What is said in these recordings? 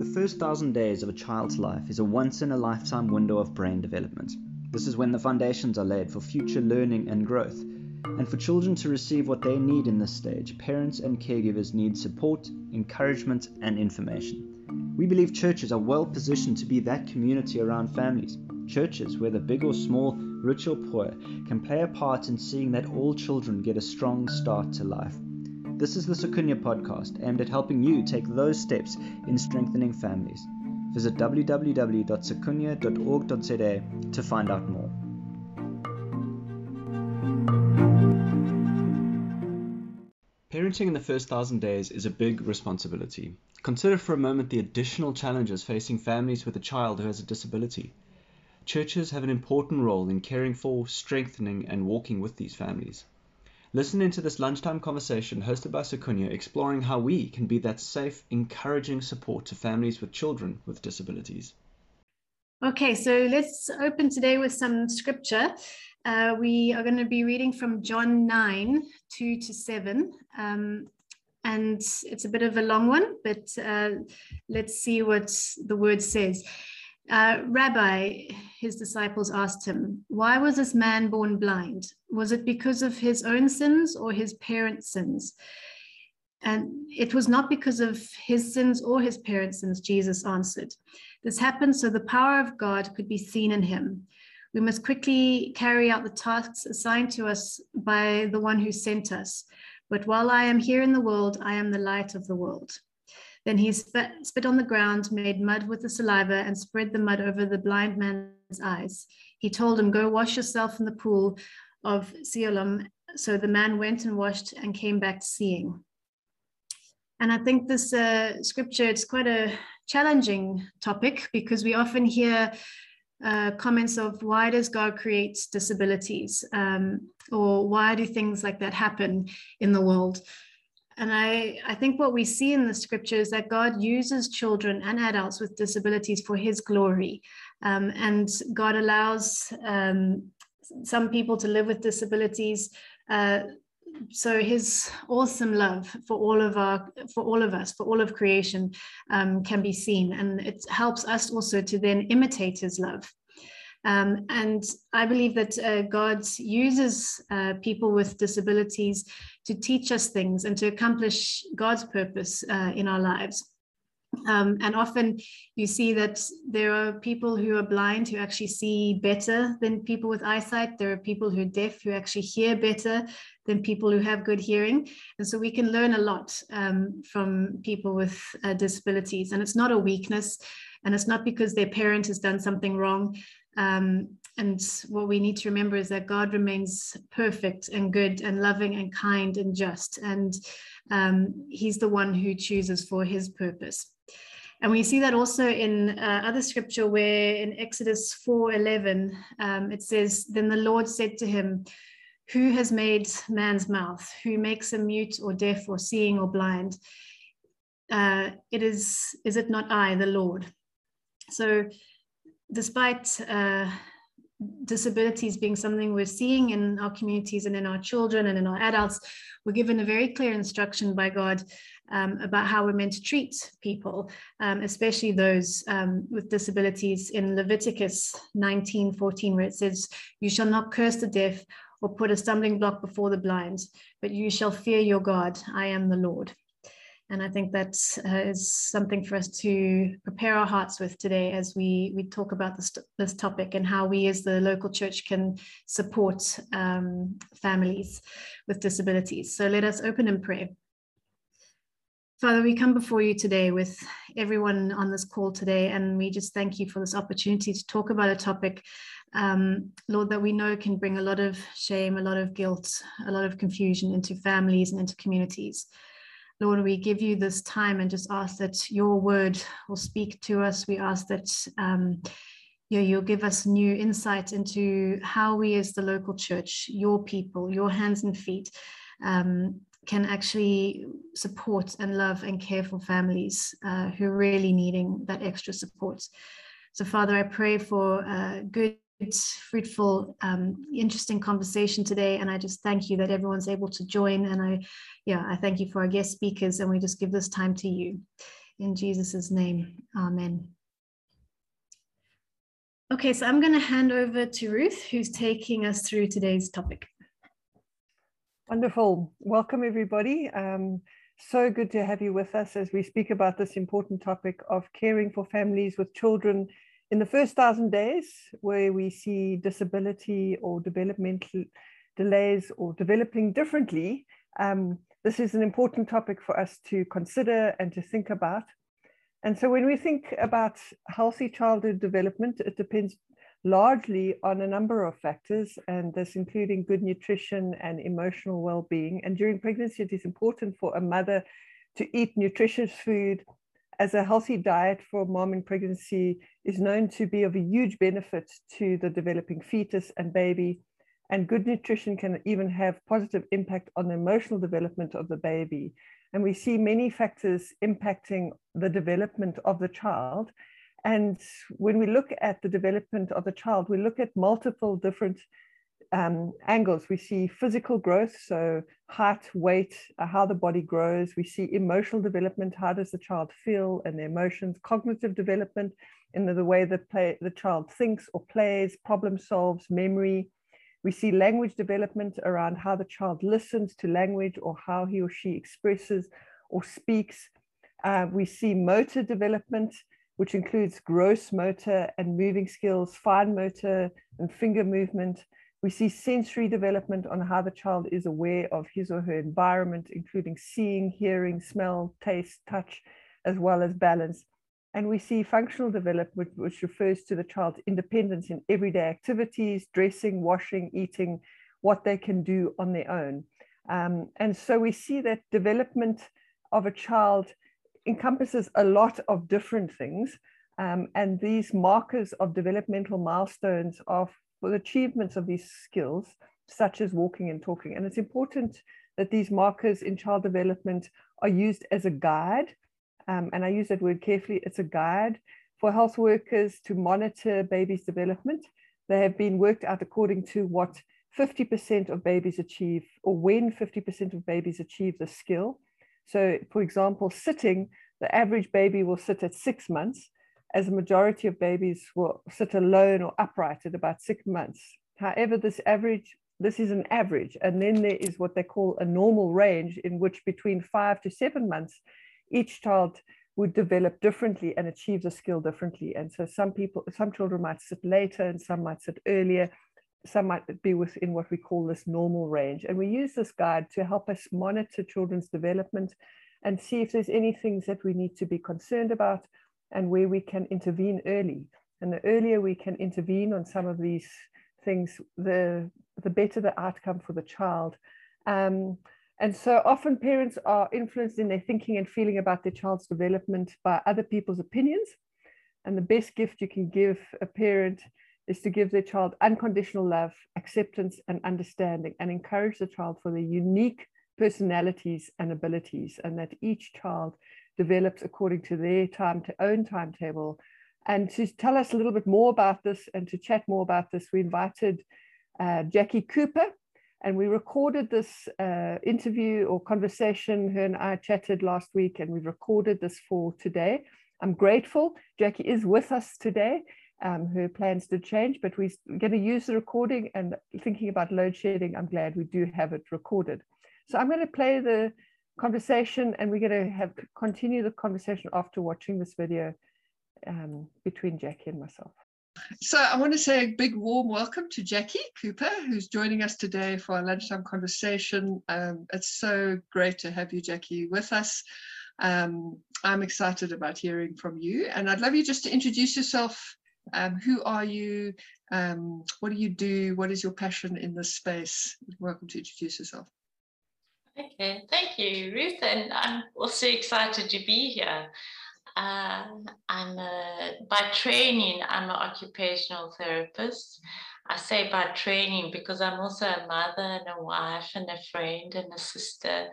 The first thousand days of a child's life is a once in a lifetime window of brain development. This is when the foundations are laid for future learning and growth. And for children to receive what they need in this stage, parents and caregivers need support, encouragement, and information. We believe churches are well positioned to be that community around families. Churches, whether big or small, rich or poor, can play a part in seeing that all children get a strong start to life. This is the Sikunye podcast aimed at helping you take those steps in strengthening families. Visit www.sikunye.org.za to find out more. Parenting in the first thousand days is a big responsibility. Consider for a moment the additional challenges facing families with a child who has a disability. Churches have an important role in caring for, strengthening, and walking with these families. Listen into this lunchtime conversation hosted by Sikunye exploring how we can be that safe, encouraging support to families with children with disabilities. Okay, so let's open today with some scripture. Uh, we are going to be reading from John 9, 2 to 7. Um, and it's a bit of a long one, but uh, let's see what the word says. Uh, Rabbi, his disciples asked him, Why was this man born blind? Was it because of his own sins or his parents' sins? And it was not because of his sins or his parents' sins, Jesus answered. This happened so the power of God could be seen in him. We must quickly carry out the tasks assigned to us by the one who sent us. But while I am here in the world, I am the light of the world. Then he spit, on the ground, made mud with the saliva, and spread the mud over the blind man's eyes. He told him, Go wash yourself in the pool of Siloam. So the man went and washed and came back seeing. And I think this uh, scripture, it's quite a challenging topic because we often hear uh, comments of why does God create disabilities um, or why do things like that happen in the world? And I, I think what we see in the scripture is that God uses children and adults with disabilities for his glory. Um, and God allows um, some people to live with disabilities uh, so his awesome love for all of our for all of us for all of creation um, can be seen and it helps us also to then imitate his love um, and I believe that uh, God uses uh, people with disabilities to teach us things and to accomplish God's purpose uh, in our lives. Um, and often you see that there are people who are blind who actually see better than people with eyesight. There are people who are deaf who actually hear better than people who have good hearing. And so we can learn a lot um, from people with uh, disabilities. And it's not a weakness, and it's not because their parent has done something wrong. Um, and what we need to remember is that God remains perfect and good and loving and kind and just. And um, He's the one who chooses for His purpose. And we see that also in uh, other scripture where in Exodus 4:11 um, it says, "Then the Lord said to him, Who has made man's mouth? Who makes him mute or deaf or seeing or blind? Uh, it is is it not I, the Lord?" So, despite uh, disabilities being something we're seeing in our communities and in our children and in our adults, we're given a very clear instruction by God um, about how we're meant to treat people, um, especially those um, with disabilities in Leviticus 19 14, where it says, You shall not curse the deaf or put a stumbling block before the blind, but you shall fear your God. I am the Lord. And I think that uh, is something for us to prepare our hearts with today as we, we talk about this, this topic and how we as the local church can support um, families with disabilities. So let us open in prayer. Father, we come before you today with everyone on this call today, and we just thank you for this opportunity to talk about a topic, um, Lord, that we know can bring a lot of shame, a lot of guilt, a lot of confusion into families and into communities. Lord, we give you this time and just ask that your word will speak to us. We ask that um, you you'll give us new insight into how we, as the local church, your people, your hands and feet, um, can actually support and love and care for families uh, who are really needing that extra support. So, Father, I pray for uh, good fruitful, um, interesting conversation today. And I just thank you that everyone's able to join. And I, yeah, I thank you for our guest speakers. And we just give this time to you. In Jesus' name, amen. Okay, so I'm going to hand over to Ruth, who's taking us through today's topic. Wonderful. Welcome, everybody. Um, so good to have you with us as we speak about this important topic of caring for families with children in the first thousand days, where we see disability or developmental delays or developing differently. Um, this is an important topic for us to consider and to think about. And so when we think about healthy childhood development, it depends largely on a number of factors, and this including good nutrition and emotional well-being. And during pregnancy, it is important for a mother to eat nutritious food as a healthy diet for mom in pregnancy is known to be of a huge benefit to the developing fetus and baby. And good nutrition can even have positive impact on the emotional development of the baby. And we see many factors impacting the development of the child. And when we look at the development of the child, we look at multiple different um, angles. We see physical growth, so height, weight, uh, how the body grows. We see emotional development, how does the child feel and the emotions, cognitive development in the, the way that play, the child thinks or plays, problem solves, memory. We see language development around how the child listens to language or how he or she expresses or speaks. Uh, we see motor development, which includes gross motor and moving skills, fine motor and finger movement. We see sensory development on how the child is aware of his or her environment, including seeing, hearing, smell, taste, touch, as well as balance. And we see functional development, which refers to the child's independence in everyday activities, dressing, washing, eating, what they can do on their own. Um, and so we see that development of a child encompasses a lot of different things. Um, and these markers of developmental milestones are the achievements of these skills, such as walking and talking. And it's important that these markers in child development are used as a guide. Um, and I use that word carefully, it's a guide for health workers to monitor babies' development. They have been worked out according to what 50% of babies achieve, or when 50% of babies achieve the skill. So, for example, sitting, the average baby will sit at six months, as a majority of babies will sit alone or upright at about six months. However, this average, this is an average, and then there is what they call a normal range in which between five to seven months, each child would develop differently and achieve the skill differently. And so some people, some children might sit later and some might sit earlier some might be within what we call this normal range. And we use this guide to help us monitor children's development and see if there's any things that we need to be concerned about and where we can intervene early. And the earlier we can intervene on some of these things, the, the better the outcome for the child. Um, and so often parents are influenced in their thinking and feeling about their child's development by other people's opinions. And the best gift you can give a parent is to give their child unconditional love, acceptance, and understanding, and encourage the child for their unique personalities and abilities, and that each child develops according to their time to own timetable. And to tell us a little bit more about this and to chat more about this, we invited uh, Jackie Cooper, and we recorded this uh, interview or conversation. Her and I chatted last week, and we recorded this for today. I'm grateful. Jackie is with us today um, her plans did change, but we're going to use the recording and thinking about load shedding, I'm glad we do have it recorded. So I'm going to play the conversation and we're going to have continue the conversation after watching this video um, between Jackie and myself. So I want to say a big warm welcome to Jackie Cooper, who's joining us today for our lunchtime conversation. Um, it's so great to have you, Jackie, with us. Um, I'm excited about hearing from you, and I'd love you just to introduce yourself um, who are you? Um, what do you do? What is your passion in this space? Welcome to introduce yourself. Okay, thank you, Ruth, and I'm also excited to be here. Uh, I'm a, by training, I'm an occupational therapist. I say by training because I'm also a mother and a wife and a friend and a sister.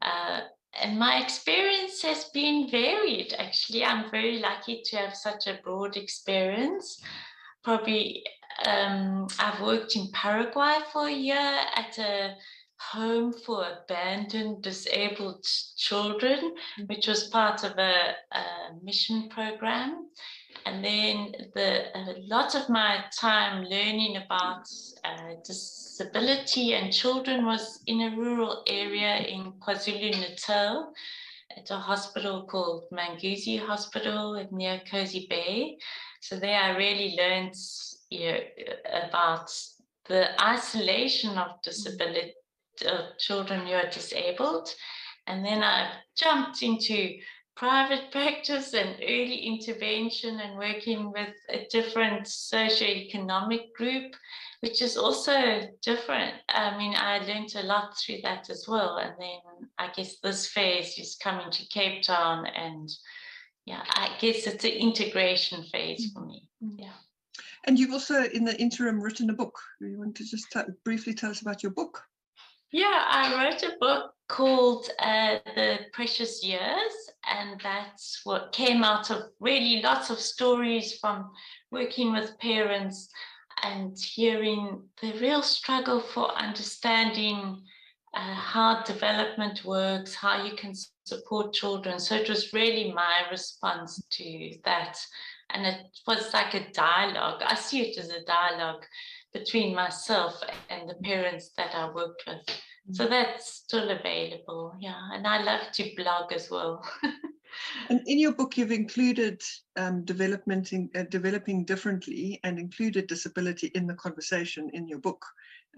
Uh, and my experience has been varied. Actually, I'm very lucky to have such a broad experience. Probably um, I've worked in Paraguay for a year at a home for abandoned disabled children, mm. which was part of a, a mission program. And then the a lot of my time learning about uh, disability and children was in a rural area in KwaZulu Natal at a hospital called Manguzi Hospital near Kosi Bay. So there I really learned you know, about the isolation of disability of children who are disabled. And then I jumped into private practice and early intervention and working with a different socioeconomic group, which is also different. I mean, I learned a lot through that as well. And then I guess this phase is coming to Cape Town and yeah, I guess it's an integration phase for me. Mm-hmm. Yeah. And you've also, in the interim, written a book. Do you want to just briefly tell us about your book? Yeah, I wrote a book called uh, The Precious Years, and that's what came out of really lots of stories from working with parents and hearing the real struggle for understanding uh, how development works, how you can support children. So it was really my response to that. And it was like a dialogue. I see it as a dialogue between myself and the parents that I worked with. So mm. that's still available. Yeah. And I love to blog as well. and in your book, you've included um, development in, uh, developing differently and included disability in the conversation in your book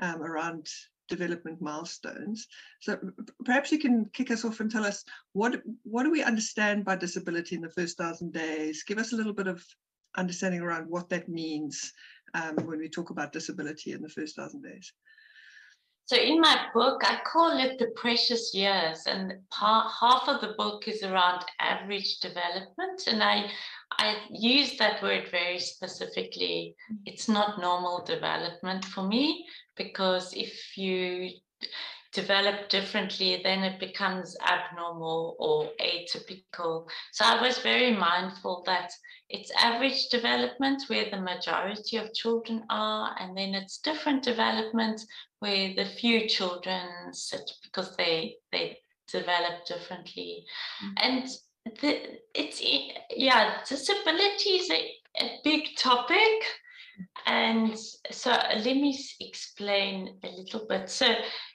um, around development milestones. So perhaps you can kick us off and tell us what what do we understand by disability in the first thousand days? Give us a little bit of understanding around what that means um, when we talk about disability in the first thousand days. So in my book, I call it the precious years, and half of the book is around average development, and I I use that word very specifically. It's not normal development for me because if you develop differently, then it becomes abnormal or atypical. So I was very mindful that it's average development where the majority of children are, and then it's different development where the few children sit because they they develop differently. Mm-hmm. And the, it's yeah, disability is a, a big topic. And so let me explain a little bit. So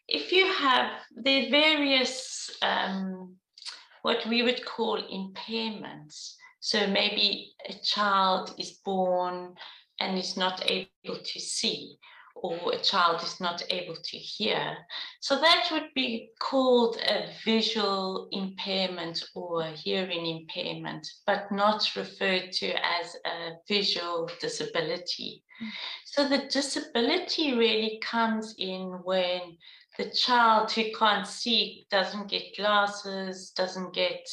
if you have the various um, what we would call impairments. So maybe a child is born and is not able to see, or a child is not able to hear. So that would be called a visual impairment or a hearing impairment, but not referred to as a visual disability. Mm. So the disability really comes in when the child who can't see doesn't get glasses, doesn't get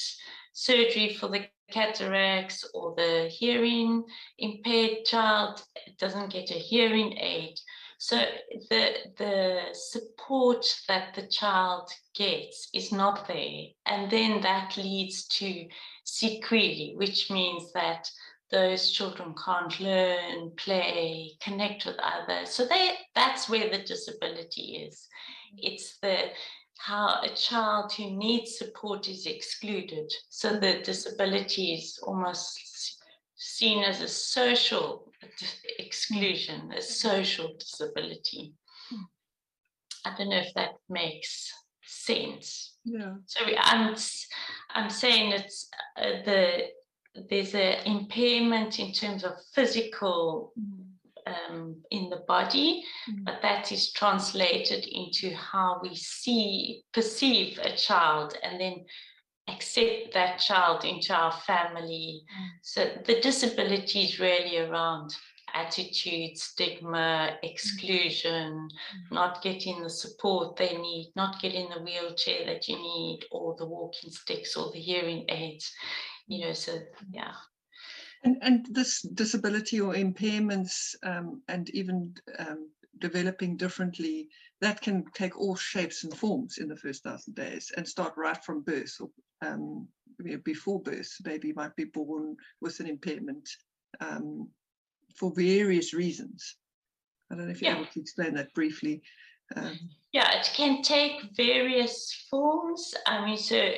surgery for the cataracts or the hearing impaired child doesn't get a hearing aid. So the, the support that the child gets is not there. And then that leads to sequelae, which means that those children can't learn, play, connect with others. So they, that's where the disability is. It's the how a child who needs support is excluded. So the disability is almost seen as a social exclusion, a social disability. I don't know if that makes sense. Yeah. So I'm I'm saying it's uh, the there's an impairment in terms of physical mm um, in the body, mm. but that is translated into how we see, perceive a child, and then accept that child into our family. Mm. So the disability is really around attitude, stigma, exclusion, mm. not getting the support they need, not getting the wheelchair that you need, or the walking sticks or the hearing aids. You know, so yeah. And, and this disability or impairments um, and even um, developing differently, that can take all shapes and forms in the first thousand days and start right from birth or um, before birth. Baby might be born with an impairment um, for various reasons. I don't know if you're Yeah. able to explain that briefly. Um, Yeah, it can take various forms. I mean, so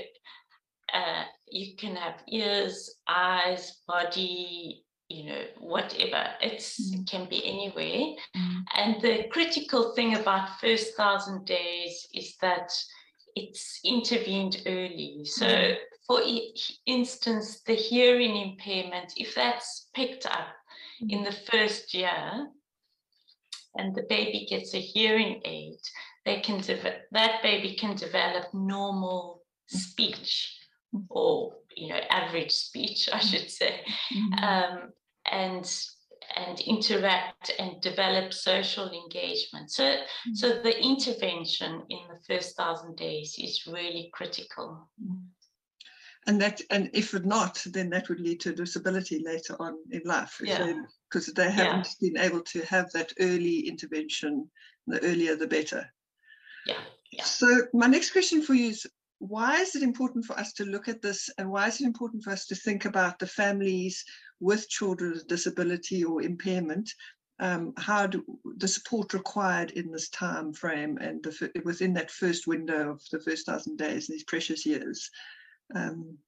uh, you can have ears, eyes, body, you know, whatever. It can be anywhere. And the critical thing about first thousand days is that it's intervened early. So, Mhm. for i- instance, the hearing impairment, if that's picked up in the first year, and the baby gets a hearing aid, they can deve- that baby can develop normal speech Mm. Or you know average speech, I should say, mm-hmm. Mm-hmm. um, and and interact and develop social engagement. So mm-hmm. so the intervention in the first thousand days is really critical. and that and if not, then that would lead to disability later on in life. Yeah. Because they haven't been able to have that early intervention, the earlier the better. Yeah, yeah. So my next question for you is why is it important for us to look at this and why is it important for us to think about the families with children with disability or impairment? Um, how do the support required in this time frame and the, within that first window of the first thousand days these precious years? Um,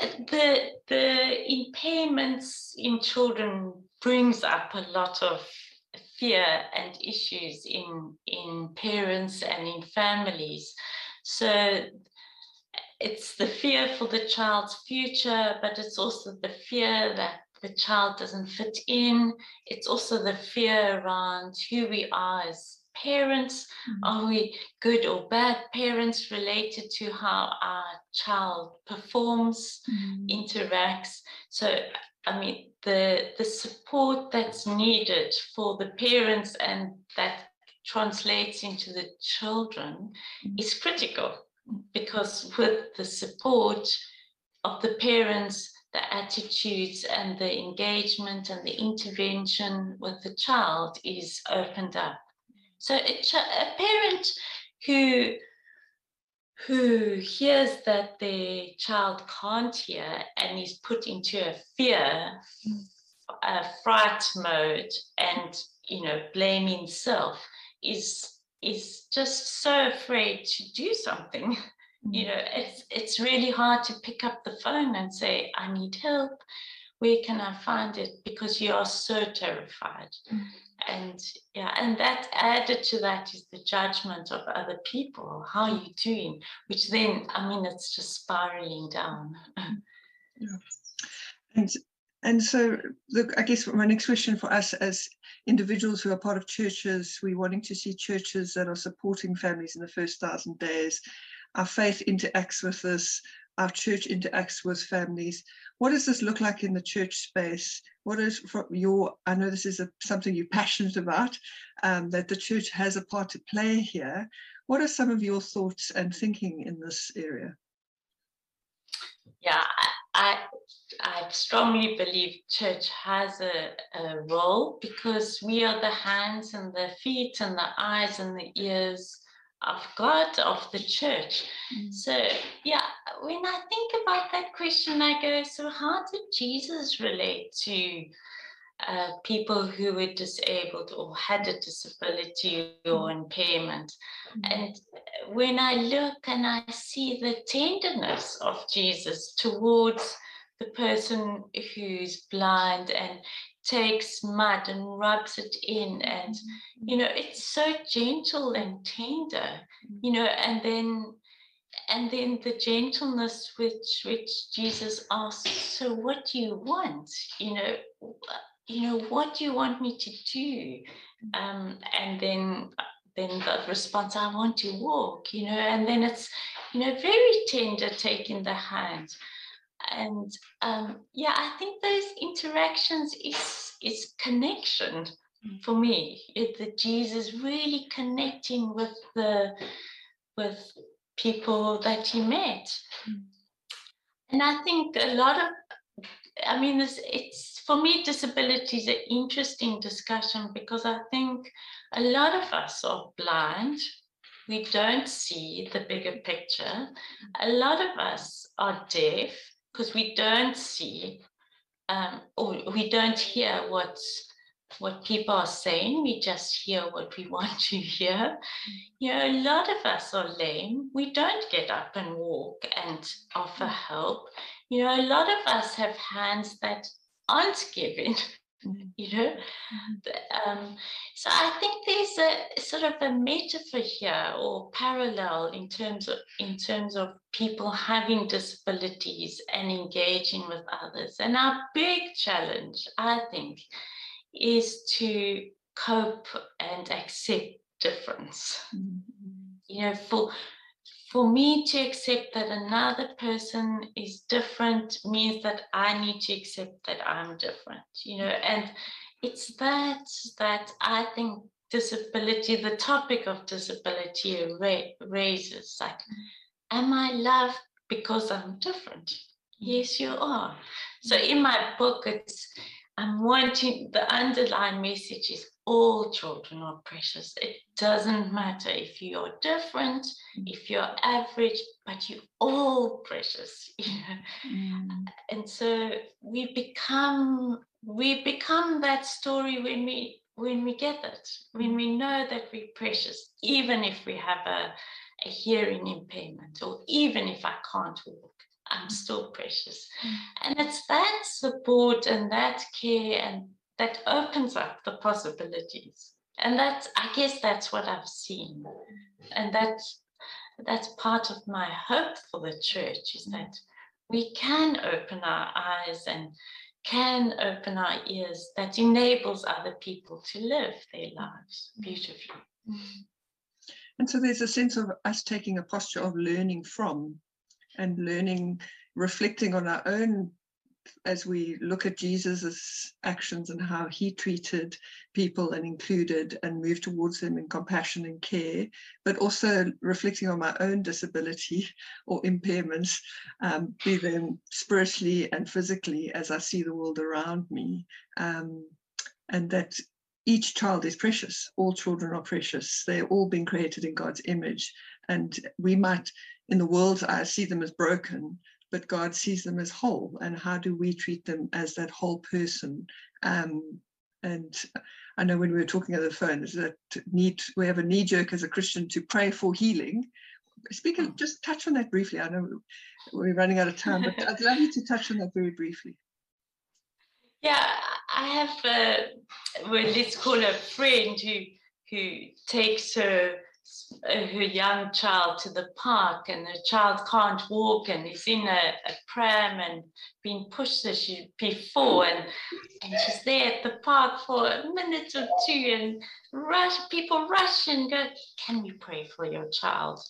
Uh, the the impairments in children brings up a lot of fear and issues in in parents and in families. So it's the fear for the child's future but it's also the fear that the child doesn't fit in. It's also the fear around who we are as parents. Mm-hmm. Are we good or bad parents related to how our child performs mm-hmm. interacts. So, I mean, the the support that's needed for the parents and that translates into the children mm-hmm. is critical because with the support of the parents, the attitudes and the engagement and the intervention with the child is opened up. So a, a parent who who hears that their child can't hear and is put into a fear, a fright mode, and you know blaming self is is just so afraid to do something. You mm. know, it's it's really hard to pick up the phone and say, "I need help. Where can I find it?" Because you are so terrified. Mm. And yeah and that added to that is the judgment of other people how are you doing which then i mean it's just spiraling down. And and so look i guess my next question for us as individuals who are part of churches we're wanting to see churches that are supporting families in the first thousand days our faith interacts with this our church interacts with families. What does this look like in the church space? What is from your i know this is a, something you're passionate about um, that the church has a part to play here. What are some of your thoughts and thinking in this area? Yeah i i, strongly believe church has a, a role because we are the hands and the feet and the eyes and the ears of god of the church. Mm. So yeah when i think about that question i go so how did jesus relate to uh, people who were disabled or had a disability or mm. impairment. Mm. And when I look and I see the tenderness of Jesus towards the person who's blind and takes mud and rubs it in and you know it's so gentle and tender you know and then and then the gentleness which which jesus asks so what do you want? You know you know what do you want me to do? Um and then then the response i want to walk you know and then it's you know very tender taking the hand and um yeah i think those interactions is is connection mm. for me. It, the jesus really connecting with the with people that he met. Mm. And i think a lot of I mean, it's, it's for me, disability is an interesting discussion because I think a lot of us are blind. We don't see the bigger picture. Mm. A lot of us are deaf because we don't see um, or we don't hear what what people are saying. We just hear what we want to hear. You know, a lot of us are lame. We don't get up and walk and offer help. You know, a lot of us have hands that aren't giving. You know, um, so I think there's a sort of a metaphor here or parallel in terms of in terms of people having disabilities and engaging with others. And our big challenge, I think, is to cope and accept difference. Mm-hmm. You know, for for me to accept that another person is different means that I need to accept that I'm different, you know, and it's that that I think disability, the topic of disability ra- raises like, am I loved because I'm different? Mm. Yes, you are. So in my book, it's I'm wanting the underlying message is all children are precious. It doesn't matter if you're different, if you're average, but you're all precious. Mm. And so we become we become that story when we when we get it, when we know that we're precious, even if we have a, a hearing impairment, or even if I can't walk. I'm still precious. Mm. And it's that support and that care and that opens up the possibilities. And that's I guess that's what I've seen. And that's that's part of my hope for the church is hmm. that we can open our eyes and can open our ears that enables other people to live their hmm. lives hmm. beautifully. And so there's a sense of us taking a posture of learning from and learning, reflecting on our own as we look at Jesus's actions and how he treated people and included and moved towards them in compassion and care, but also reflecting on my own disability or impairments, um, be them spiritually and physically as I see the world around me. Um, and that each child is precious. All children are precious. They're all being created in God's image. And we might in the world's eyes see them as broken, but God sees them as whole. And how do we treat them as that whole person? Um, and I know when we were talking on the phone, is that need we have a knee jerk as a Christian to pray for healing. Speak, mm. just touch on that briefly. I know we're running out of time, but I'd love you to touch on that very briefly. Yeah, I have, a, well, let's call a friend who who takes her her young child to the park and the child can't walk and is in a, a pram and being pushed as she before and, and she's there at the park for a minute or two and rush people rush and go can we pray for your child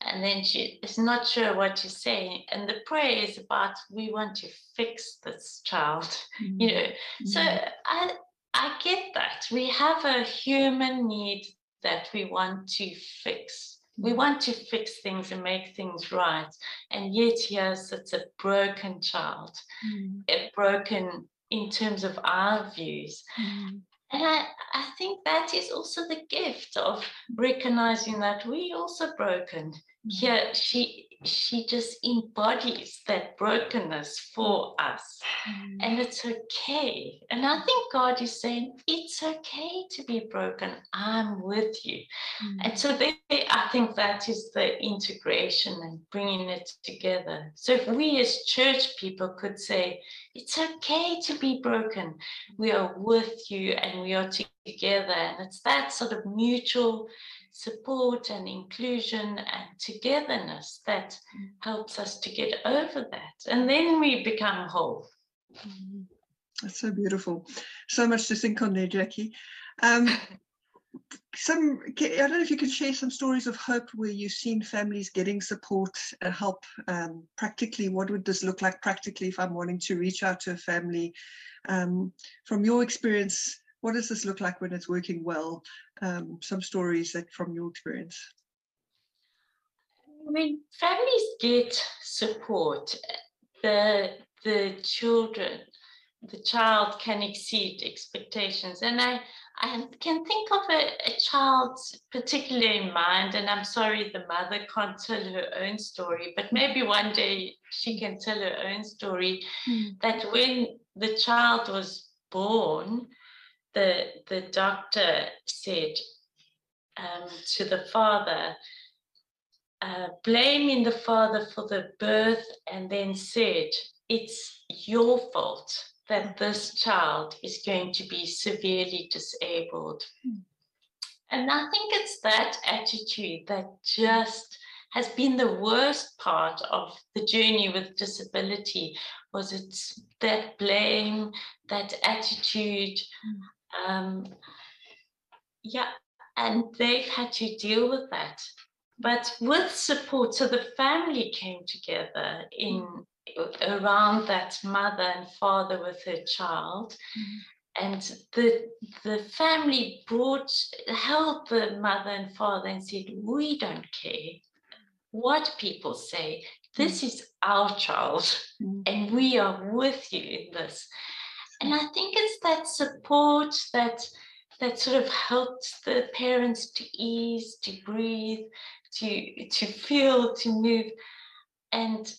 and then she is not sure what to say and the prayer is about we want to fix this child mm-hmm. you know mm-hmm. so i i get that we have a human need that we want to fix. We mm. want to fix things and make things right. And yet, here sits a broken child, mm. a broken in terms of our views. Mm. And I, I think that is also the gift of recognizing that we also broken. Mm. Here, she she just embodies that brokenness for us. Mm. And it's okay. And I think God is saying, it's okay to be broken. I'm with you. Mm. And so they, I think that is the integration and bringing it together. So if we as church people could say, it's okay to be broken, we are with you and we are together. And it's that sort of mutual support and inclusion and togetherness that mm. helps us to get over that. And then we become whole. Mm-hmm. That's so beautiful. So much to think on there, Jackie. Um, some I don't know if you could share some stories of hope where you've seen families getting support and help um, practically. What would this look like practically if I'm wanting to reach out to a family? Um, from your experience, what does this look like when it's working well? Um, some stories that from your experience. When families get support, the the children, the child can exceed expectations, and I I can think of a, a child particularly in mind, and I'm sorry the mother can't tell her own story, but maybe one day she can tell her own story. Mm. That when the child was born, the the doctor said um, to the father, uh, blaming the father for the birth, and then said, "It's your fault that this child is going to be severely disabled." Mm. And I think it's that attitude that just has been the worst part of the journey with disability was it's that blame that attitude mm. Um, yeah and they've had to deal with that. But with support so the family came together in around that mother and father with her child. Mm and the the family brought held the mother and father and said we don't care what people say. This mm. is our child mm. and we are with you in this and i think it's that support that that sort of helps the parents to ease to breathe to to feel to move and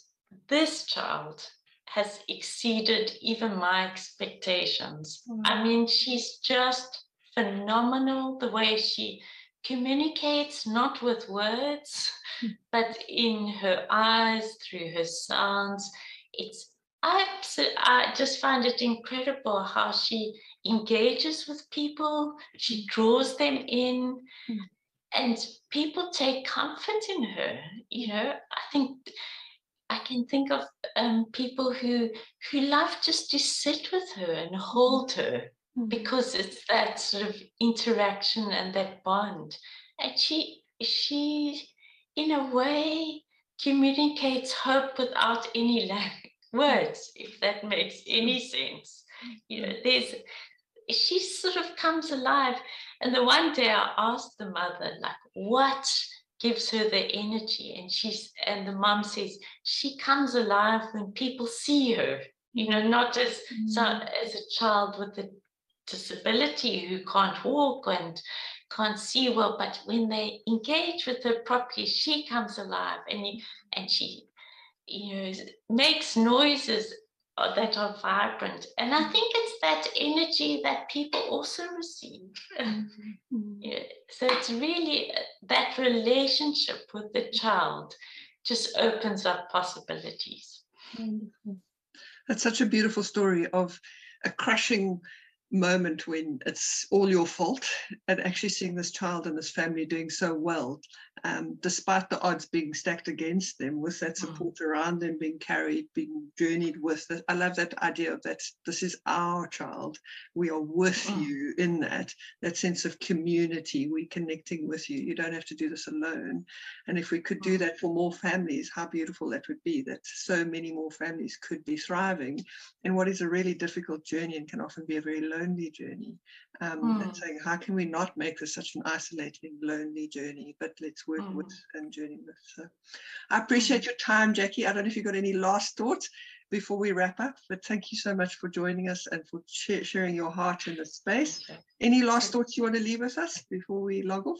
this child has exceeded even my expectations. Mm. I mean, she's just phenomenal the way she communicates, not with words, mm. but in her eyes, through her sounds. It's absolutely, I just find it incredible how she engages with people, she draws them in. Mm. And people take comfort in her. You know, I think I can think of um, people who who love just to sit with her and hold her mm-hmm. because it's that sort of interaction and that bond. And she she in a way communicates hope without any words, if that makes any sense. You know, there's she sort of comes alive. And the one day I asked the mother, like, what gives her the energy and she's and the mom says she comes alive when people see her you know not as mm. so, as a child with a disability who can't walk and can't see well but when they engage with her properly she comes alive and and she you know makes noises uh, that are vibrant. And I think it's that energy that people also receive. Mm-hmm. yeah. So it's really uh, that relationship with the child just opens up possibilities. That's such a beautiful story of a crushing moment when it's all your fault and actually seeing this child and this family doing so well um, despite the odds being stacked against them, with that hmm. support mm. around them, being carried, being journeyed with. I love that idea of that this is our child. We are with mm. you in that, that sense of community. We're connecting with you. You don't have to do this alone. And if we could do hmm. that for more families, how beautiful that would be, that so many more families could be thriving in what is a really difficult journey and can often be a very lonely journey. Um, mm. And saying, how can we not make this such an isolating, lonely journey, but let's work mm. with and journey with. So I appreciate mm. your time, Jackie. I don't know if you've got any last thoughts before we wrap up, but thank you so much for joining us and for sharing your heart in this space. Any last thoughts you want to leave with us before we log off?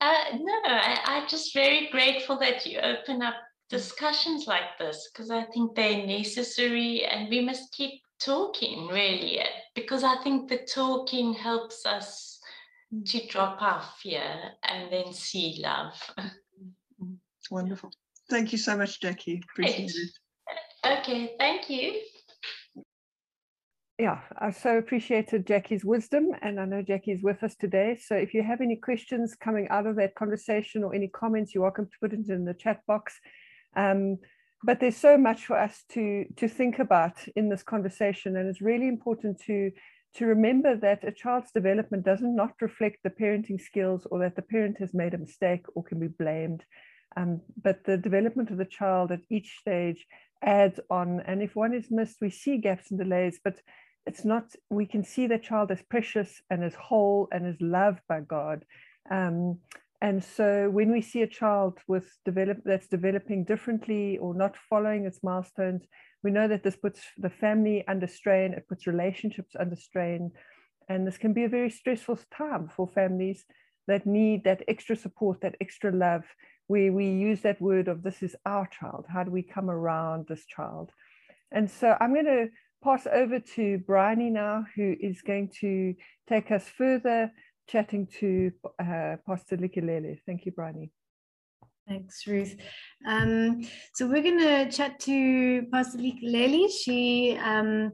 Uh, no, I, I'm just very grateful that you open up discussions like this because I think they're necessary and we must keep talking really because I think the talking helps us to drop off fear and then see love. Wonderful. Thank you so much, Jackie. Appreciate it. Okay, thank you. Yeah, I so appreciated Jackie's wisdom, and I know Jackie's with us today. So if you have any questions coming out of that conversation or any comments, you're welcome to put it in the chat box. Um, but there's so much for us to to think about in this conversation, and it's really important to to remember that a child's development does not reflect the parenting skills or that the parent has made a mistake or can be blamed. Um, but the development of the child at each stage adds on. And if one is missed, we see gaps and delays, but it's not, we can see the child as precious and as whole and as loved by God. Um, and so when we see a child with develop that's developing differently or not following its milestones, we know that this puts the family under strain, it puts relationships under strain, and this can be a very stressful time for families that need that extra support, that extra love, where we use that word of this is our child. How do we come around this child? And so I'm going to pass over to Bryony now, who is going to take us further chatting to uh, Pastor Likelele. Thank you, Bryony. Thanks, Ruth. Um, so we're going to chat to Pastor Likelele. She um,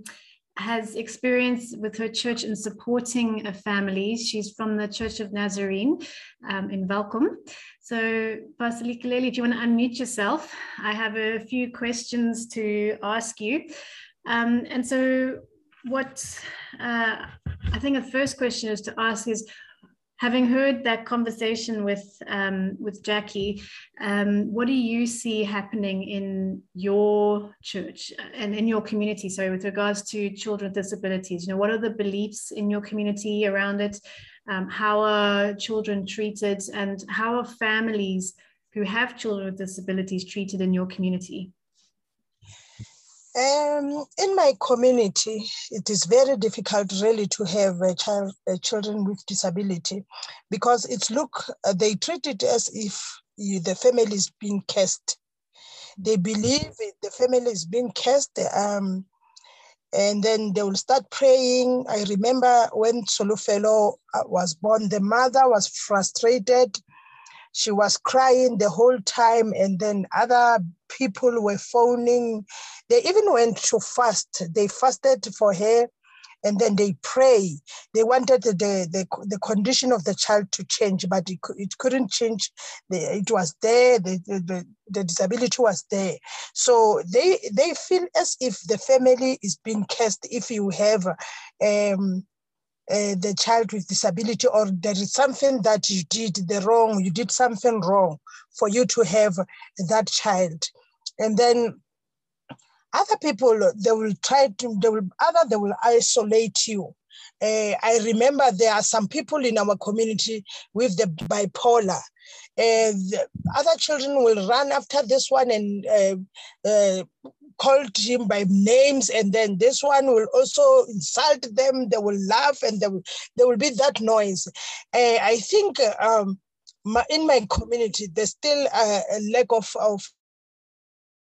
has experience with her church in supporting a family. She's from the Church of Nazarene um, in Welkom. So, Pastor Likelele, if you want to unmute yourself, I have a few questions to ask you. Um, and so, what uh, I think the first question is to ask is having heard that conversation with um, with Jackie, um, what do you see happening in your church and in your community? So, with regards to children with disabilities, you know, what are the beliefs in your community around it? Um, how are children treated, and how are families who have children with disabilities treated in your community? Um, in my community, it is very difficult really to have a child, a children with disability because it's look, uh, they treat it as if the family is being cursed. They believe the family is being cursed um, and then they will start praying. I remember when Solufelo uh, was born, the mother was frustrated she was crying the whole time and then other people were phoning. They even went to fast. They fasted for her and then they pray. They wanted the, the, the condition of the child to change but it, it couldn't change the, it was there the, the, the disability was there. So they they feel as if the family is being cast if you have um, uh, the child with disability or there is something that you did the wrong you did something wrong for you to have that child and then other people they will try to they will other they will isolate you uh, I remember there are some people in our community with the bipolar. Uh, the other children will run after this one and uh, uh called him by names and then this one will also insult them they will laugh and there will, there will be that noise uh, i think um, my, in my community there's still a, a lack of, of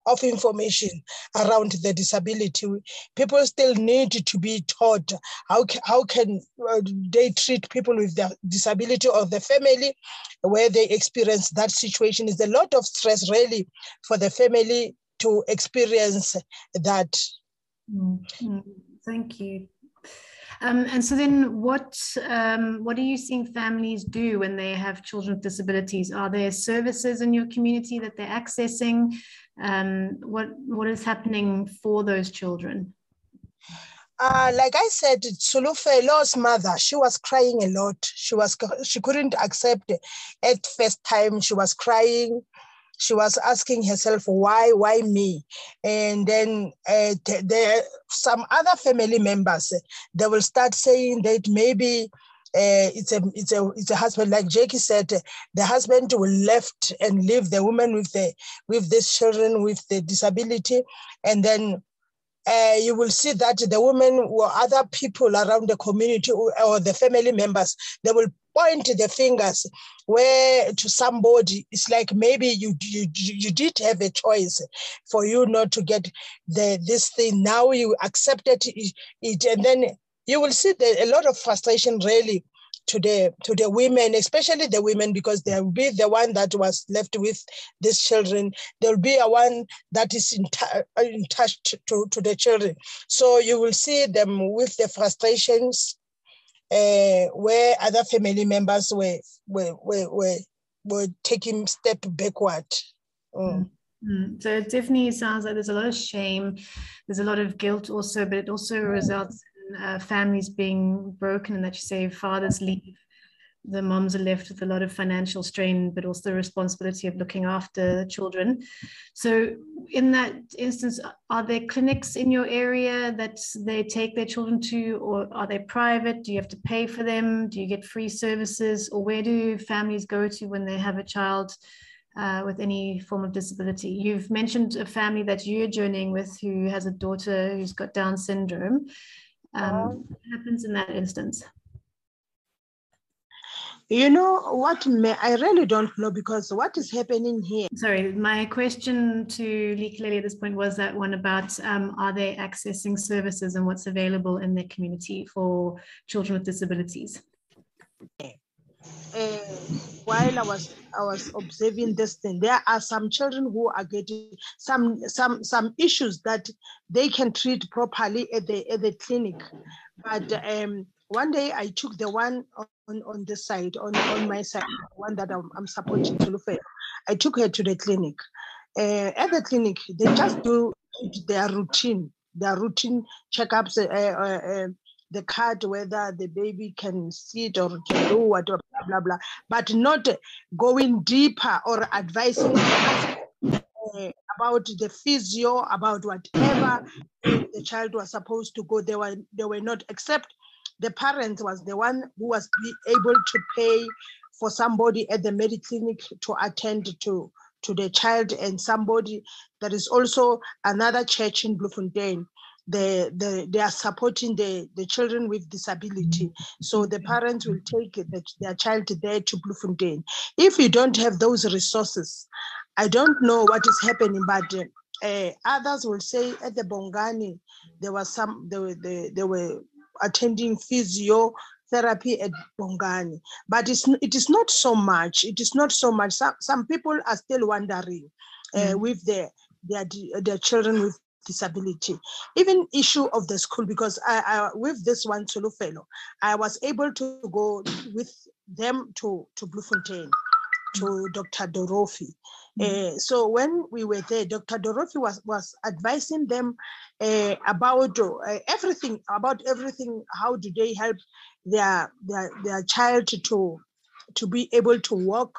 of information around the disability. People still need to be taught how, how can uh, they treat people with the disability or the family where they experience that situation. Is a lot of stress really for the family to experience that. Mm-hmm. Thank you. Um, and so then what um, what are you seeing families do when they have children with disabilities? Are there services in your community that they're accessing? Um, what what is happening for those children? Uh, like I said, Sulufelo's mother, she was crying a lot. She was she couldn't accept it. at first time. She was crying she was asking herself, why, why me? And then uh, there some other family members, they will start saying that maybe uh, it's a it's a it's a husband like Jackie said the husband will left and leave the woman with the with these children with the disability and then uh, you will see that the women or other people around the community or the family members they will point the fingers where to somebody it's like maybe you you you did have a choice for you not to get the this thing now you accepted it, it and then you will see a lot of frustration really to the to the women, especially the women, because they will be the one that was left with these children. There will be a one that is in, uh, in touch to, to the children. So you will see them with the frustrations uh, where other family members were were were were, were taking step backward. Mm. Mm. So it definitely sounds like there's a lot of shame, there's a lot of guilt also, but it also results in uh, families being broken, and that you say fathers leave the moms are left with a lot of financial strain, but also the responsibility of looking after children. So, in that instance, are there clinics in your area that they take their children to, or are they private? Do you have to pay for them? Do you get free services, or where do families go to when they have a child? Uh, with any form of disability. You've mentioned a family that you're journeying with who has a daughter who's got Down syndrome. Um, uh, what happens in that instance? You know what? May, I really don't know because what is happening here? Sorry, my question to Lee Likelele at this point was that one about um, are they accessing services and what's available in their community for children with disabilities? Uh, while I was I was observing this thing, there are some children who are getting some some some issues that they can treat properly at the at the clinic, but um, one day I took the one on, on the side, on, on my side, one that I'm, I'm supporting to look at. I took her to the clinic. Uh, at the clinic, they just do their routine, their routine checkups, uh, uh, uh, the card, whether the baby can sit or can do what, blah, blah, blah, but not going deeper or advising uh, about the physio, about whatever the child was supposed to go. They were, they were not, except the parent was the one who was able to pay for somebody at the mediclinic to attend to to the child and somebody there is also another church in Bloemfontein the, the, they are supporting the, the children with disability. So the parents will take the, their child there to Bloemfontein. If you don't have those resources, I don't know what is happening, but uh, others will say at the Bongani, there was some, there, there, there were attending physiotherapy at Bongani. But it's, it is not so much. It is not so much. Some, some people are still wondering uh, mm. with their, their, their children with disability. Even issue of the school, because I, I with this one solo fellow, I was able to go with them to, to Bloemfontein to Dr. Dorothy. Uh, so when we were there, Dr. Dorothy was, was advising them uh, about uh, everything, about everything, how do they help their, their, their child to, to be able to walk,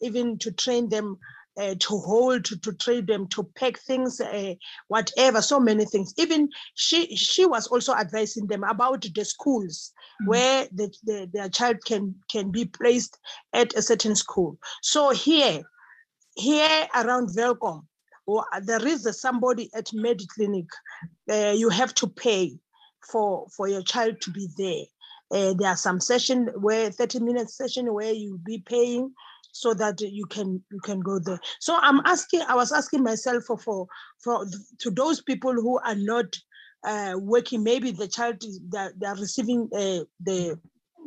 even to train them uh, to hold, to, to train them, to pack things, uh, whatever, so many things. Even she she was also advising them about the schools mm-hmm. where the, the, their child can can be placed at a certain school. So here, here around Welkom, or there is somebody at Mediclinic, uh, you have to pay for for your child to be there. Uh, there are some session where 30 minute session where you be paying so that you can you can go there so i'm asking i was asking myself for for, for to those people who are not uh, working maybe the child is they, are receiving uh, the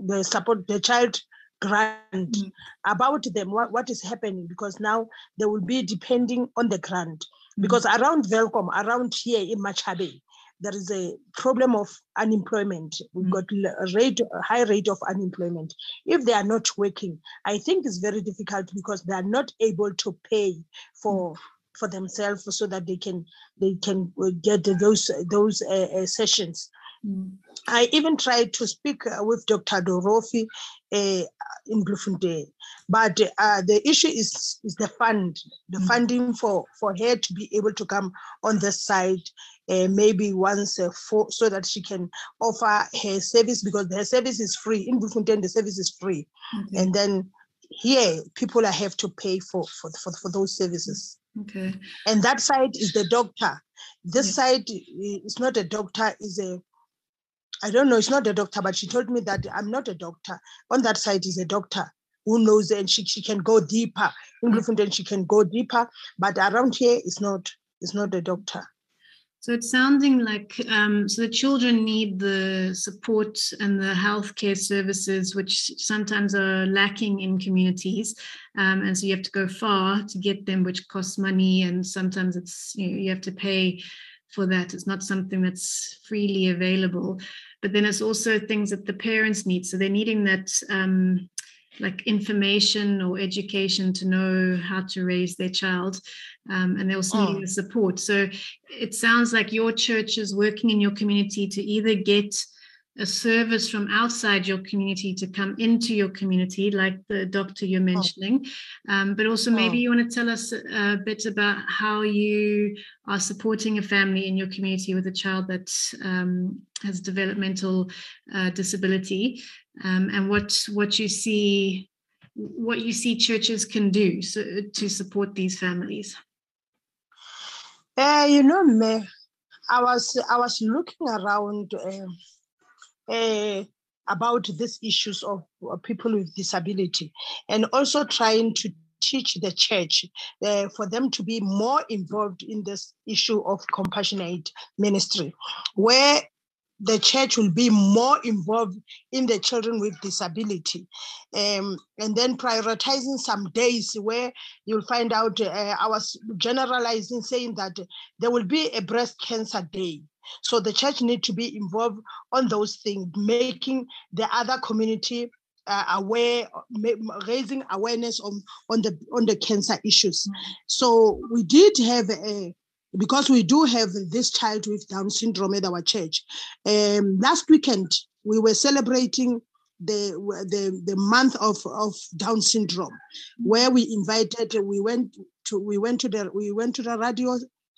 the support the child grant mm-hmm. about them what, what is happening because now they will be depending on the grant mm-hmm. because around Welkom, around here in Machabe, there is a problem of unemployment. We've mm. got a rate, a high rate of unemployment. If they are not working, I think it's very difficult because they are not able to pay for for themselves so that they can they can uh, get those those uh, uh, sessions. Mm. I even tried to speak uh, with Dr. Dorofi uh, in Bloemfontein, but uh, the issue is, is the fund, the mm. funding for, for her to be able to come on the side uh, maybe once uh, for, so that she can offer her service because her service is free. In Bloemfontein, the service is free. And then here, people have to pay for, for, for, for those services. Okay. And that side is the doctor. This yeah. side is not a doctor, is a I don't know, it's not a doctor, but she told me that I'm not a doctor. On that side is a doctor who knows and she, she can go deeper. In mm. Bloemfontein, she can go deeper, but around here it's not, it's not a doctor. So it's sounding like um, so the children need the support and the healthcare services, which sometimes are lacking in communities, um, and so you have to go far to get them, which costs money, and sometimes it's you, know, you have to pay for that. It's not something that's freely available, but then it's also things that the parents need. So they're needing that um, like information or education to know how to raise their child um, and they're also oh. needing the support so it sounds like your church is working in your community to either get a service from outside your community to come into your community, like the doctor you're oh. mentioning. Oh. Um, but also, maybe oh. you want to tell us a, bit about how you are supporting a family in your community with a child that um, has developmental uh, disability, um, and what what you see what you see churches can do so, to support these families. Uh, you know, me, I was I was looking around. Uh, uh, about these issues of people with disability and also trying to teach the church uh, for them to be more involved in this issue of compassionate ministry, where the church will be more involved in the children with disability. Um, and then prioritizing some days where you'll find out, uh, I was generalizing saying that there will be a breast cancer day. So the church need to be involved on those things, making the other community uh, aware, raising awareness on, on the on the cancer issues. Mm-hmm. So we did have a because we do have this child with Down syndrome at our church. Um, last weekend we were celebrating the the, the month of, of Down syndrome, mm-hmm. where we invited we went to we went to the we went to the radio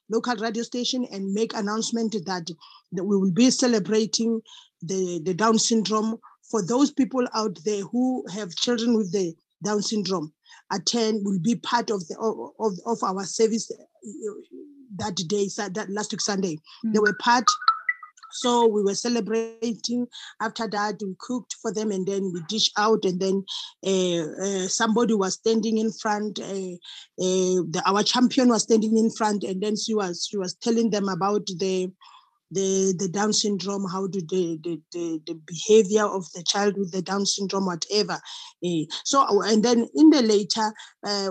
local radio station and make announcement that, that we will be celebrating the, the Down syndrome for those people out there who have children with the Down syndrome. Attend will be part of the of, of our service uh, that day, that last week Sunday. Mm-hmm. They were part so we were celebrating. After that, we cooked for them and then we dish out. And then uh, uh, somebody was standing in front. Uh, the, our champion was standing in front, and then she was she was telling them about the the, the Down syndrome, how do the, the, the, the, behavior of the child with the Down syndrome, whatever. Uh, so, and then in the later, uh,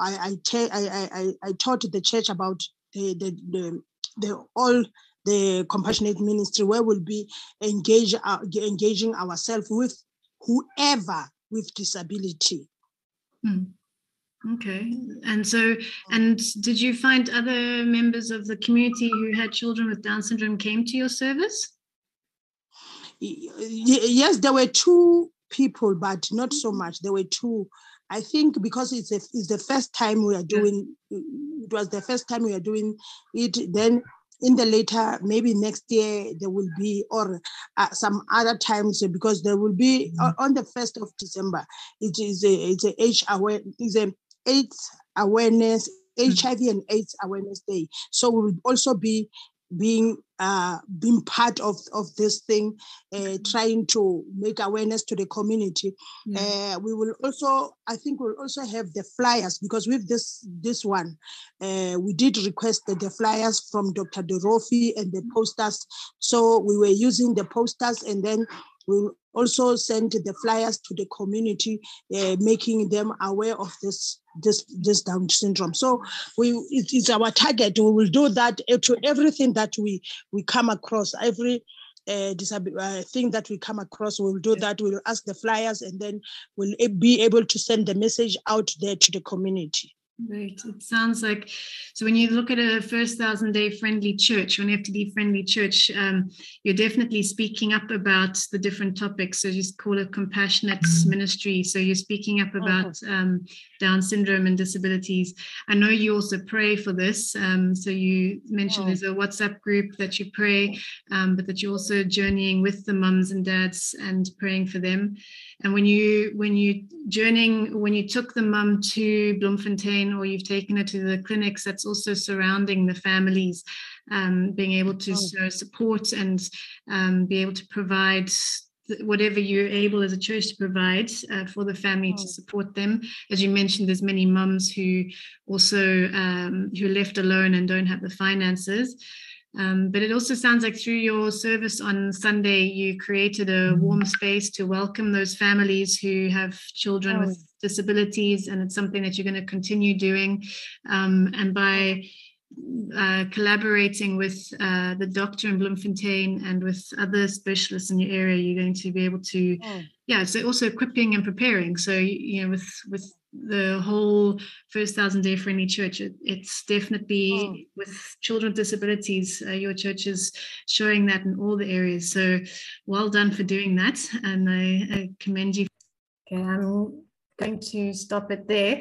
I, I, te- I, I, I taught the church about the, the, the, the all the compassionate ministry where we'll be engage, uh, engaging ourselves with whoever with disability. Hmm. Okay. And so, and did you find other members of the community who had children with Down syndrome came to your service? Yes, there were two people, but not so much. There were two. I think because it's a, it's the first time we are doing. It was the first time we are doing it. Then in the later maybe next year there will be or uh, some other times because there will be mm-hmm. on the 1st of december it is a it's a h aware is a aids awareness mm-hmm. hiv and aids awareness day so we will also be being uh, being part of, of this thing, uh, mm-hmm. trying to make awareness to the community. Uh, we will also, I think, we'll also have the flyers because with this this one, uh, we did request the, the flyers from Dr. Dorofi and the posters. So we were using the posters and then we also sent the flyers to the community, uh, making them aware of this this this Down syndrome. So we it is our target. We will do that to everything that we we come across. Every uh, uh, thing that we come across, we'll do that. We'll ask the flyers, and then we'll be able to send the message out there to the community. Right. It sounds like so when you look at a first thousand day friendly church, an FTD friendly church, um, you're definitely speaking up about the different topics. So you call it compassionate ministry. So you're speaking up about um, Down syndrome and disabilities. I know you also pray for this. Um, so you mentioned there's a WhatsApp group that you pray, um, but that you're also journeying with the mums and dads and praying for them. And when you when you journeying, when you took the mum to Bloemfontein or you've taken it to the clinics, that's also surrounding the families, um, being able to oh. support and um, be able to provide whatever you're able as a church to provide uh, for the family oh. to support them. As you mentioned, there's many mums who also um, who are left alone and don't have the finances. Um, but it also sounds like through your service on Sunday, you created a mm-hmm. warm space to welcome those families who have children oh. with disabilities, and it's something that you're going to continue doing. Um, and by uh, collaborating with uh, the doctor in Bloemfontein and with other specialists in your area, you're going to be able to, oh. yeah. So also equipping and preparing. So you know, with with the whole first thousand day friendly church. It, it's definitely oh. with children with disabilities uh, your church is showing that in all the areas. So well done for doing that and i, I commend you. Okay i'm going to stop it there.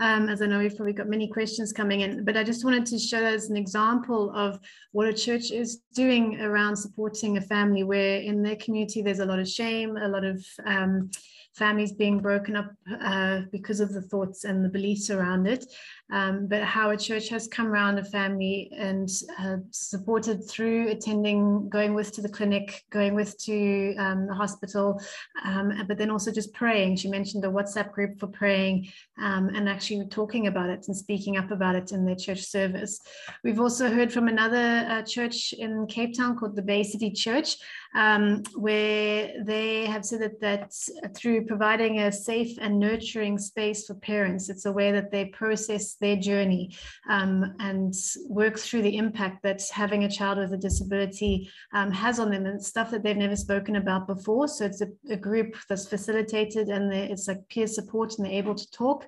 Um, as i know we've probably got many questions coming in but i just wanted to show as an example of what a church is doing around supporting a family where in their community there's a lot of shame a lot of um, families being broken up uh, because of the thoughts and the beliefs around it. Um, but how a church has come around a family and uh, supported through attending, going with to the clinic, going with to um, the hospital, um, but then also just praying. She mentioned a WhatsApp group for praying um, and actually talking about it and speaking up about it in their church service. We've also heard from another uh, church in Cape Town called the Bay City Church, um, where they have said that, that through providing a safe and nurturing space for parents, it's a way that they process their journey um, and work through the impact that having a child with a disability um, has on them and stuff that they've never spoken about before. So it's a, a group that's facilitated and it's like peer support and they're able to talk.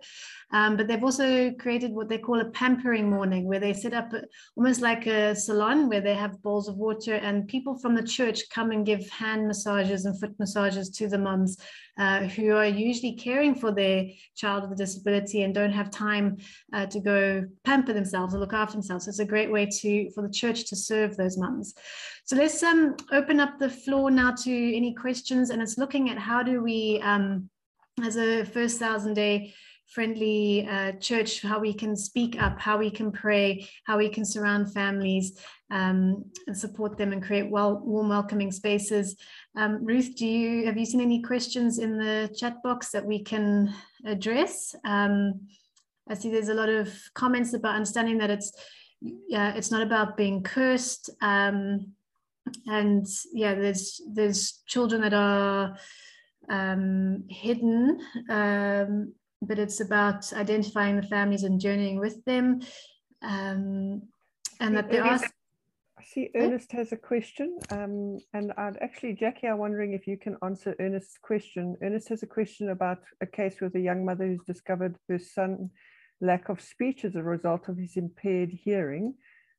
Um, but they've also created what they call a pampering morning, where they set up almost like a salon where they have bowls of water and people from the church come and give hand massages and foot massages to the mums uh, who are usually caring for their child with a disability and don't have time uh, to go pamper themselves or look after themselves. So it's a great way to for the church to serve those mums. So let's um, open up the floor now to any questions, and it's looking at how do we, um, as a first thousand day friendly uh, church, how we can speak up, how we can pray, how we can surround families um, and support them and create well, warm, welcoming spaces. Um, Ruth, do you have you seen any questions in the chat box that we can address? Um, I see there's a lot of comments about understanding that it's yeah, it's not about being cursed. Um, and yeah, there's there's children that are um, hidden um, but it's about identifying the families and journeying with them. Um, and that there are. I see Ernest has a question. Um, and I'd actually, Jackie, I'm wondering if you can answer Ernest's question. Ernest has a question about a case with a young mother who's discovered her son lack of speech as a result of his impaired hearing.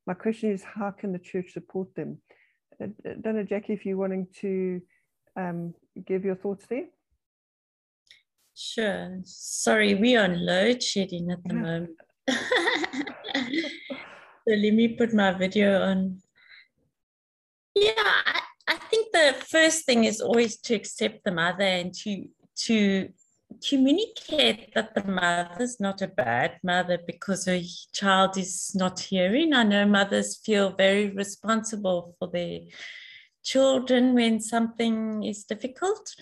My question is, how can the church support them? I don't know, Jackie, if you're wanting to um, give your thoughts there. Sure. Sorry, we're on load shedding at the uh-huh. moment. so let me put my video on. Yeah, I, I think the first thing is always to accept the mother and to to communicate that the mother's not a bad mother because her child is not hearing. I know mothers feel very responsible for their children when something is difficult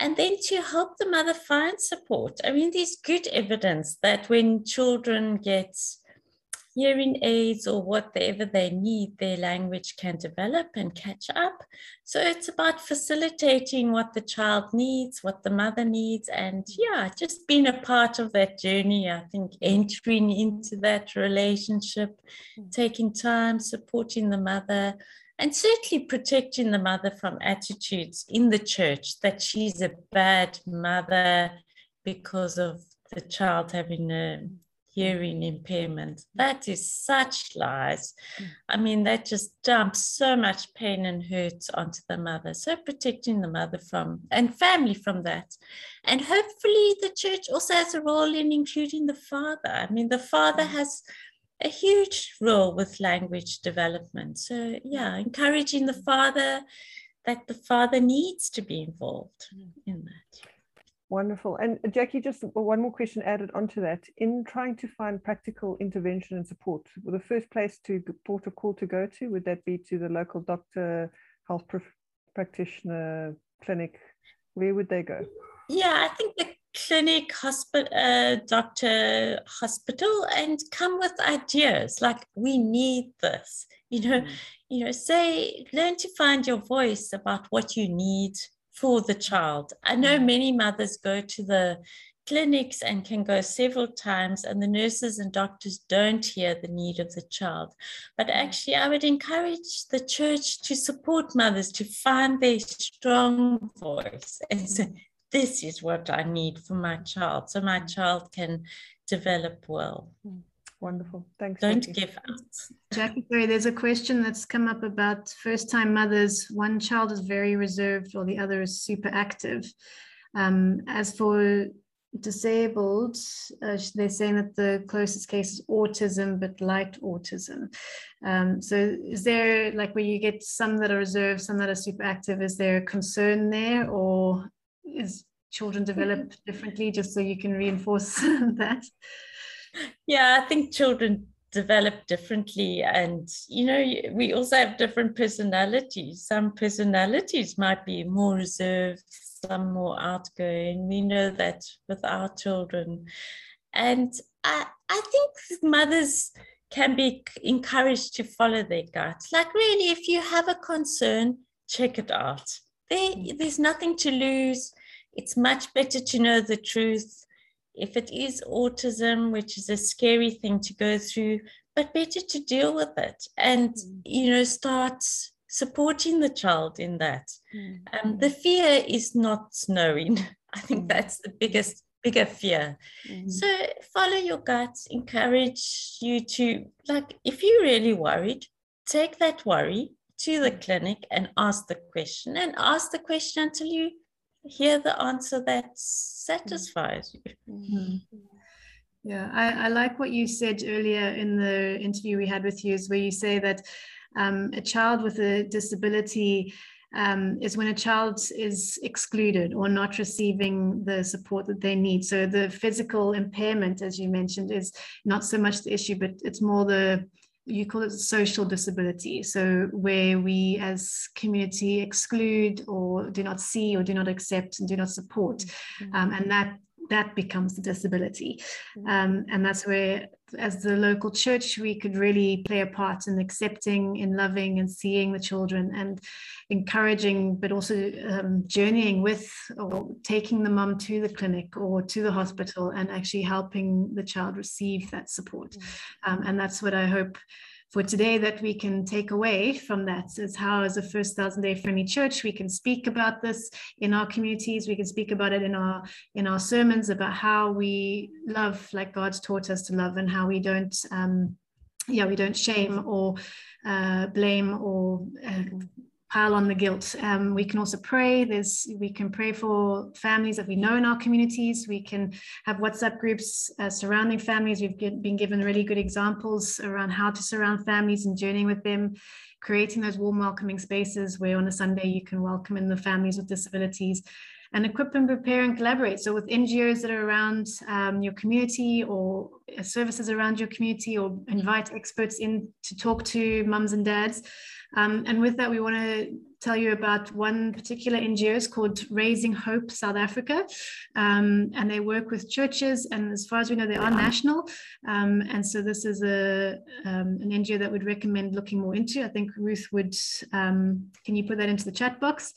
and then to help the mother find support. I mean, there's good evidence that when children get hearing aids or whatever they need, their language can develop and catch up. So it's about facilitating what the child needs, what the mother needs, and yeah, just being a part of that journey. I think entering into that relationship, mm. taking time, supporting the mother and certainly protecting the mother from attitudes in the church that she's a bad mother because of the child having a hearing impairment. That is such lies. Hmm. I mean, that just dumps so much pain and hurt onto the mother. So protecting the mother from and family from that. And hopefully the church also has a role in including the father. I mean, the father hmm. has a huge role with language development. So, yeah, hmm. encouraging the father that the father needs to be involved in that. Wonderful. And Jackie, just one more question added onto that. In trying to find practical intervention and support, well, the first place to port a call to go to, would that be to the local doctor, health practitioner, clinic? Where would they go? Yeah, I think the clinic, hospital, uh, doctor, hospital, and come with ideas like we need this. You know, mm. you know, say learn to find your voice about what you need for the child. I know mm. many mothers go to the clinics and can go several times and the nurses and doctors don't hear the need of the child but mm. actually i would encourage the church to support mothers to find their strong voice and say mm this is what I need for my child so my child can develop well. Hmm. Wonderful. Thanks. Don't Jackie. give up. Jackie, sorry, there's a question that's come up about first time mothers. One child is very reserved while the other is super active. Um, as for disabled, uh, they're saying that the closest case is autism, but light autism. Um, so is there like where you get some that are reserved, some that are super active, is there a concern there or is children develop differently just so you can reinforce that yeah, I think children develop differently and you know we also have different personalities. Some personalities might be more reserved some more outgoing. We know that with our children. And i i think mothers can be encouraged to follow their gut like really if you have a concern check it out. There, mm. there's nothing to lose. It's much better to know the truth if it is autism, which is a scary thing to go through, but better to deal with it and, mm. you know, start supporting the child in that. Mm. Um, the fear is not knowing. I think mm. that's the biggest, bigger fear. Mm. So follow your gut, encourage you to, like, if you're really worried, take that worry to the mm. clinic and ask the question and ask the question until you hear the answer that satisfies you. Mm-hmm. Yeah, I, I, like what you said earlier in the interview we had with you, is where you say that um, a child with a disability um, is when a child is excluded or not receiving the support that they need. So the physical impairment, as you mentioned, is not so much the issue, but it's more the you call it social disability. So where we as community exclude or do not see or do not accept and do not support. Mm-hmm. Um, and that that becomes the disability. Mm-hmm. Um, and that's where, as the local church, we could really play a part in accepting, in loving, and seeing the children and encouraging, but also um, journeying with or taking the mum to the clinic or to the hospital and actually helping the child receive that support. Mm-hmm. Um, and that's what I hope for today that we can take away from that is how as a first thousand day friendly church we can speak about this in our communities. We can speak about it in our in our sermons about how we love like god's taught us to love and how we don't um yeah we don't shame or uh, blame or uh, pile on the guilt. Um, we can also pray. There's we can pray for families that we know in our communities. We can have WhatsApp groups uh, surrounding families. We've get, been given really good examples around how to surround families and journeying with them, creating those warm, welcoming spaces where on a Sunday you can welcome in the families with disabilities. And equip and prepare and collaborate. So, with NGOs that are around um, your community or uh, services around your community, or invite experts in to talk to mums and dads um, and with that, we want to tell you about one particular NGO is called Raising Hope South Africa. Um, and they work with churches, and as far as we know, they are national. Um, and so this is a um, an NGO that we'd recommend looking more into. I think Ruth would, um, can you put that into the chat box?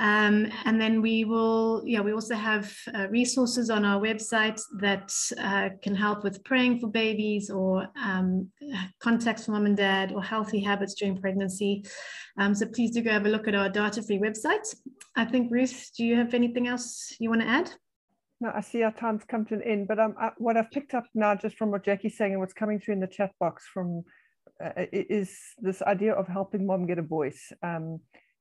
Um, and then we will, yeah, we also have uh, resources on our website that uh, can help with praying for babies or um, contacts for mom and dad or healthy habits during pregnancy. Um, so please do go have a look at our data-free website. I think, Ruth, do you have anything else you want to add? No, I see our time's come to an end, but um, I, what I've picked up now just from what Jackie's saying and what's coming through in the chat box from uh, is this idea of helping mom get a voice.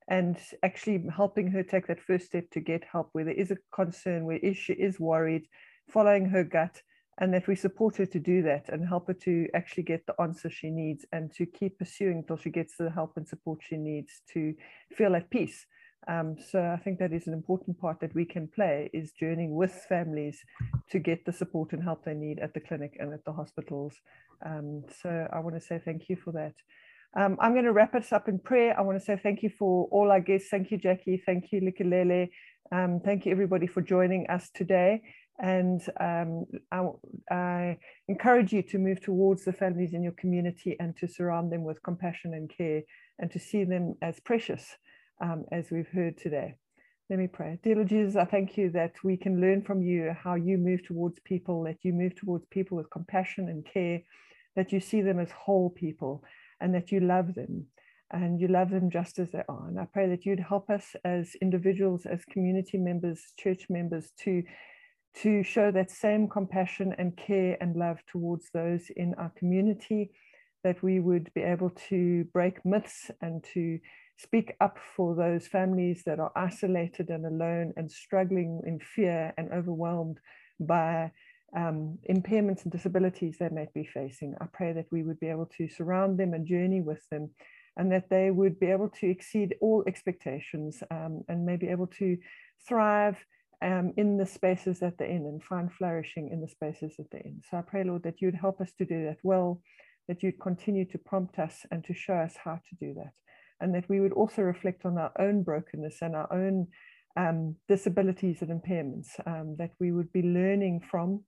And actually helping her take that first step to get help where there is a concern, where she is worried, following her gut, and that we support her to do that and help her to actually get the answer she needs and to keep pursuing until she gets the help and support she needs to feel at peace. Um, so I think that is an important part that we can play is journeying with families to get the support and help they need at the clinic and at the hospitals. Um, so I want to say thank you for that. Um, I'm going to wrap us up in prayer. I want to say thank you for all our guests. Thank you, Jackie. Thank you, Likelele. Um, thank you, everybody, for joining us today. And um, I, I, encourage you to move towards the families in your community and to surround them with compassion and care and to see them as precious, um, as we've heard today. Let me pray. Dear Lord Jesus, I thank you that we can learn from you how you move towards people, that you move towards people with compassion and care, that you see them as whole people and that you love them and you love them just as they are. And I pray that you'd help us as individuals, as community members, church members to to show that same compassion and care and love towards those in our community, that we would be able to break myths and to speak up for those families that are isolated and alone and struggling in fear and overwhelmed by um, impairments and disabilities they might be facing. I pray that we would be able to surround them and journey with them and that they would be able to exceed all expectations um, and maybe able to thrive um, in the spaces that they're in and find flourishing in the spaces that they're in. So I pray, Lord, that you'd help us to do that well, that you'd continue to prompt us and to show us how to do that, and that we would also reflect on our own brokenness and our own um, disabilities and impairments, um, that we would be learning from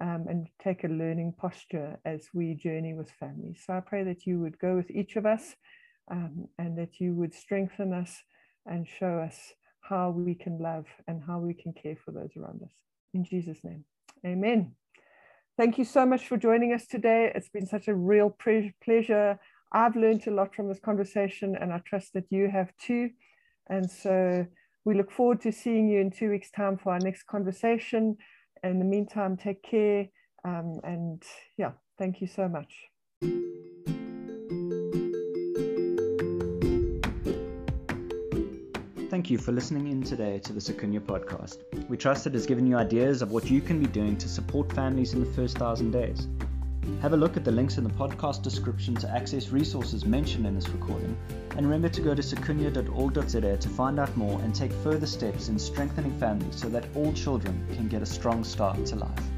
um, and take a learning posture as we journey with families. So I pray that you would go with each of us um, and that you would strengthen us and show us how we can love and how we can care for those around us. In Jesus' name, amen. Thank you so much for joining us today. It's been such a real pleasure. I've learned a lot from this conversation, and I trust that you have too. And so we look forward to seeing you in two weeks' time for our next conversation. In the meantime, take care. Um, and yeah, thank you so much. Thank you for listening in today to the Sikunye podcast. We trust it has given you ideas of what you can be doing to support families in the first thousand days. Have a look at the links in the podcast description to access resources mentioned in this recording, and remember to go to sikunye.org.za to find out more and take further steps in strengthening families so that all children can get a strong start to life.